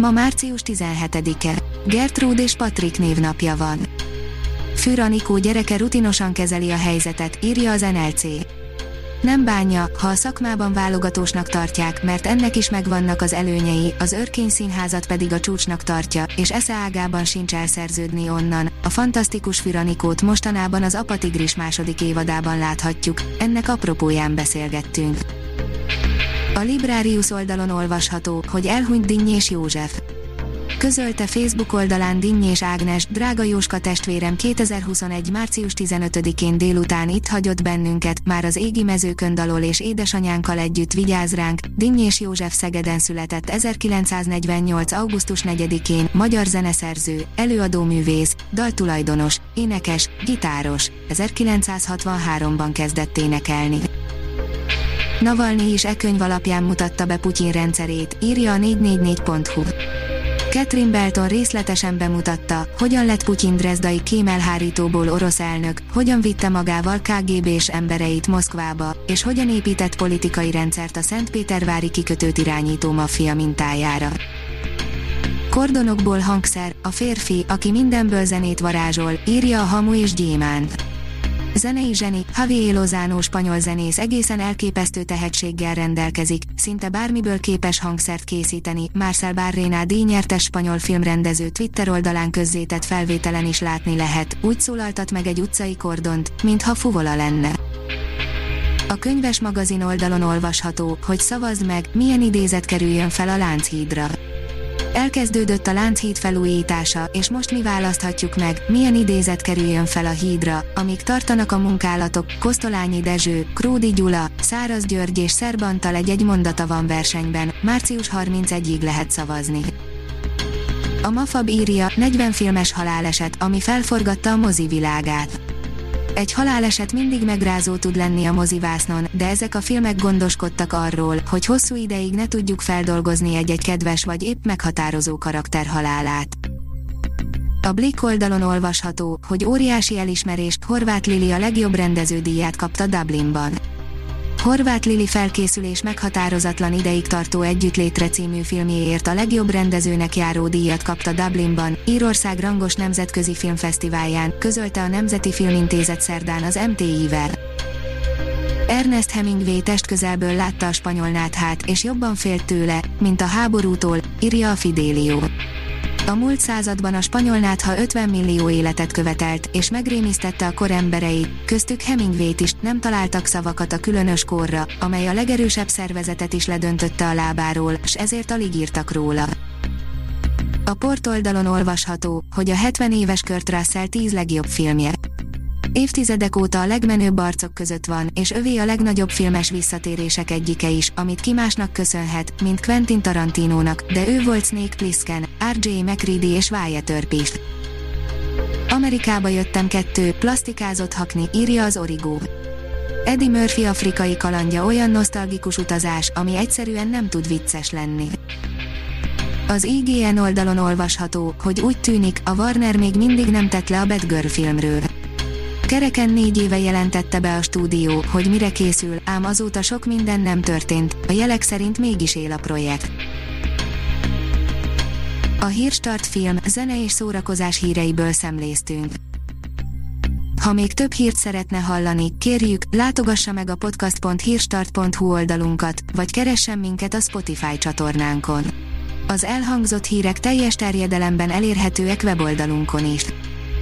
Ma március 17-e. Gertrude és Patrik névnapja van. Fűranikó gyereke rutinosan kezeli a helyzetet, írja az NLC. Nem bánja, ha a szakmában válogatósnak tartják, mert ennek is megvannak az előnyei, az örkény színházat pedig a csúcsnak tartja, és esze ágában sincs elszerződni onnan. A fantasztikus Fűranikót mostanában az Apatigris második évadában láthatjuk, ennek apropóján beszélgettünk. A Librarius oldalon olvasható, hogy elhunyt Dinnyés József. Közölte Facebook oldalán Dinnyés Ágnes, drága Jóska testvérem 2021. március 15-én délután itt hagyott bennünket, már az égi mezőkön dalol és édesanyánkkal együtt vigyáz ránk. Dinnyés József Szegeden született 1948. augusztus 4-én, magyar zeneszerző, előadóművész, daltulajdonos, énekes, gitáros, 1963-ban kezdett énekelni. Navalnyi is e könyv alapján mutatta be Putyin rendszerét, írja a 444.hu. Catherine Belton részletesen bemutatta, hogyan lett Putyin Dresdai kémelhárítóból orosz elnök, hogyan vitte magával KGB-s embereit Moszkvába, és hogyan épített politikai rendszert a Szentpétervári kikötőt irányító maffia mintájára. Kordonokból hangszer, a férfi, aki mindenből zenét varázsol, írja a Hamu és Gyémánt. Zenei zseni, Javier Lozano spanyol zenész egészen elképesztő tehetséggel rendelkezik, szinte bármiből képes hangszert készíteni. Marcel Barrena díjnyertes spanyol filmrendező Twitter oldalán közzétett felvételen is látni lehet, úgy szólaltat meg egy utcai kordont, mintha fuvola lenne. A könyves magazin oldalon olvasható, hogy szavazd meg, milyen idézet kerüljön fel a Lánchídra. Elkezdődött a Lánchíd felújítása, és most mi választhatjuk meg, milyen idézet kerüljön fel a hídra, amíg tartanak a munkálatok, Kosztolányi Dezső, Kródi Gyula, Száraz György és Szerbantal egy-egy mondata van versenyben, március 31-ig lehet szavazni. A Mafab írja, 40 filmes haláleset, ami felforgatta a mozi világát. Egy haláleset mindig megrázó tud lenni a mozivásznon, de ezek a filmek gondoskodtak arról, hogy hosszú ideig ne tudjuk feldolgozni egy-egy kedves vagy épp meghatározó karakter halálát. A Blick oldalon olvasható, hogy óriási elismerést Horváth Lili a legjobb rendeződíját kapta Dublinban. Horváth Lili felkészülés meghatározatlan ideig tartó Együttlétre című filmjéért a legjobb rendezőnek járó díjat kapta Dublinban, Írország rangos nemzetközi filmfesztiválján, közölte a Nemzeti Filmintézet szerdán az MTI-vel. Ernest Hemingway testközelből látta a spanyol náthát, és jobban félt tőle, mint a háborútól, írja a Fidelio. A múlt században a spanyol nátha 50 millió életet követelt, és megrémisztette a kor embereit, köztük Hemingway-t is, nem találtak szavakat a különös korra, amely a legerősebb szervezetet is ledöntötte a lábáról, s ezért alig írtak róla. A portoldalon olvasható, hogy a 70 éves Kurt Russell 10 legjobb filmje. Évtizedek óta a legmenőbb arcok között van, és övé a legnagyobb filmes visszatérések egyike is, amit ki másnak köszönhet, mint Quentin Tarantinónak, de ő volt Snake Plissken, R.J. McCready és Wyatt Earp. Amerikába jöttem kettő, plastikázott hakni, írja az Origo. Eddie Murphy afrikai kalandja olyan nosztalgikus utazás, ami egyszerűen nem tud vicces lenni. Az IGN oldalon olvasható, hogy úgy tűnik, a Warner még mindig nem tett le a Batgirl filmről. Kereken négy éve jelentette be a stúdió, hogy mire készül, ám azóta sok minden nem történt, a jelek szerint mégis él a projekt. A Hírstart film, zene és szórakozás híreiből szemléztünk. Ha még több hírt szeretne hallani, kérjük, látogassa meg a podcast.hírstart.hu oldalunkat, vagy keressen minket a Spotify csatornánkon. Az elhangzott hírek teljes terjedelemben elérhetőek weboldalunkon is.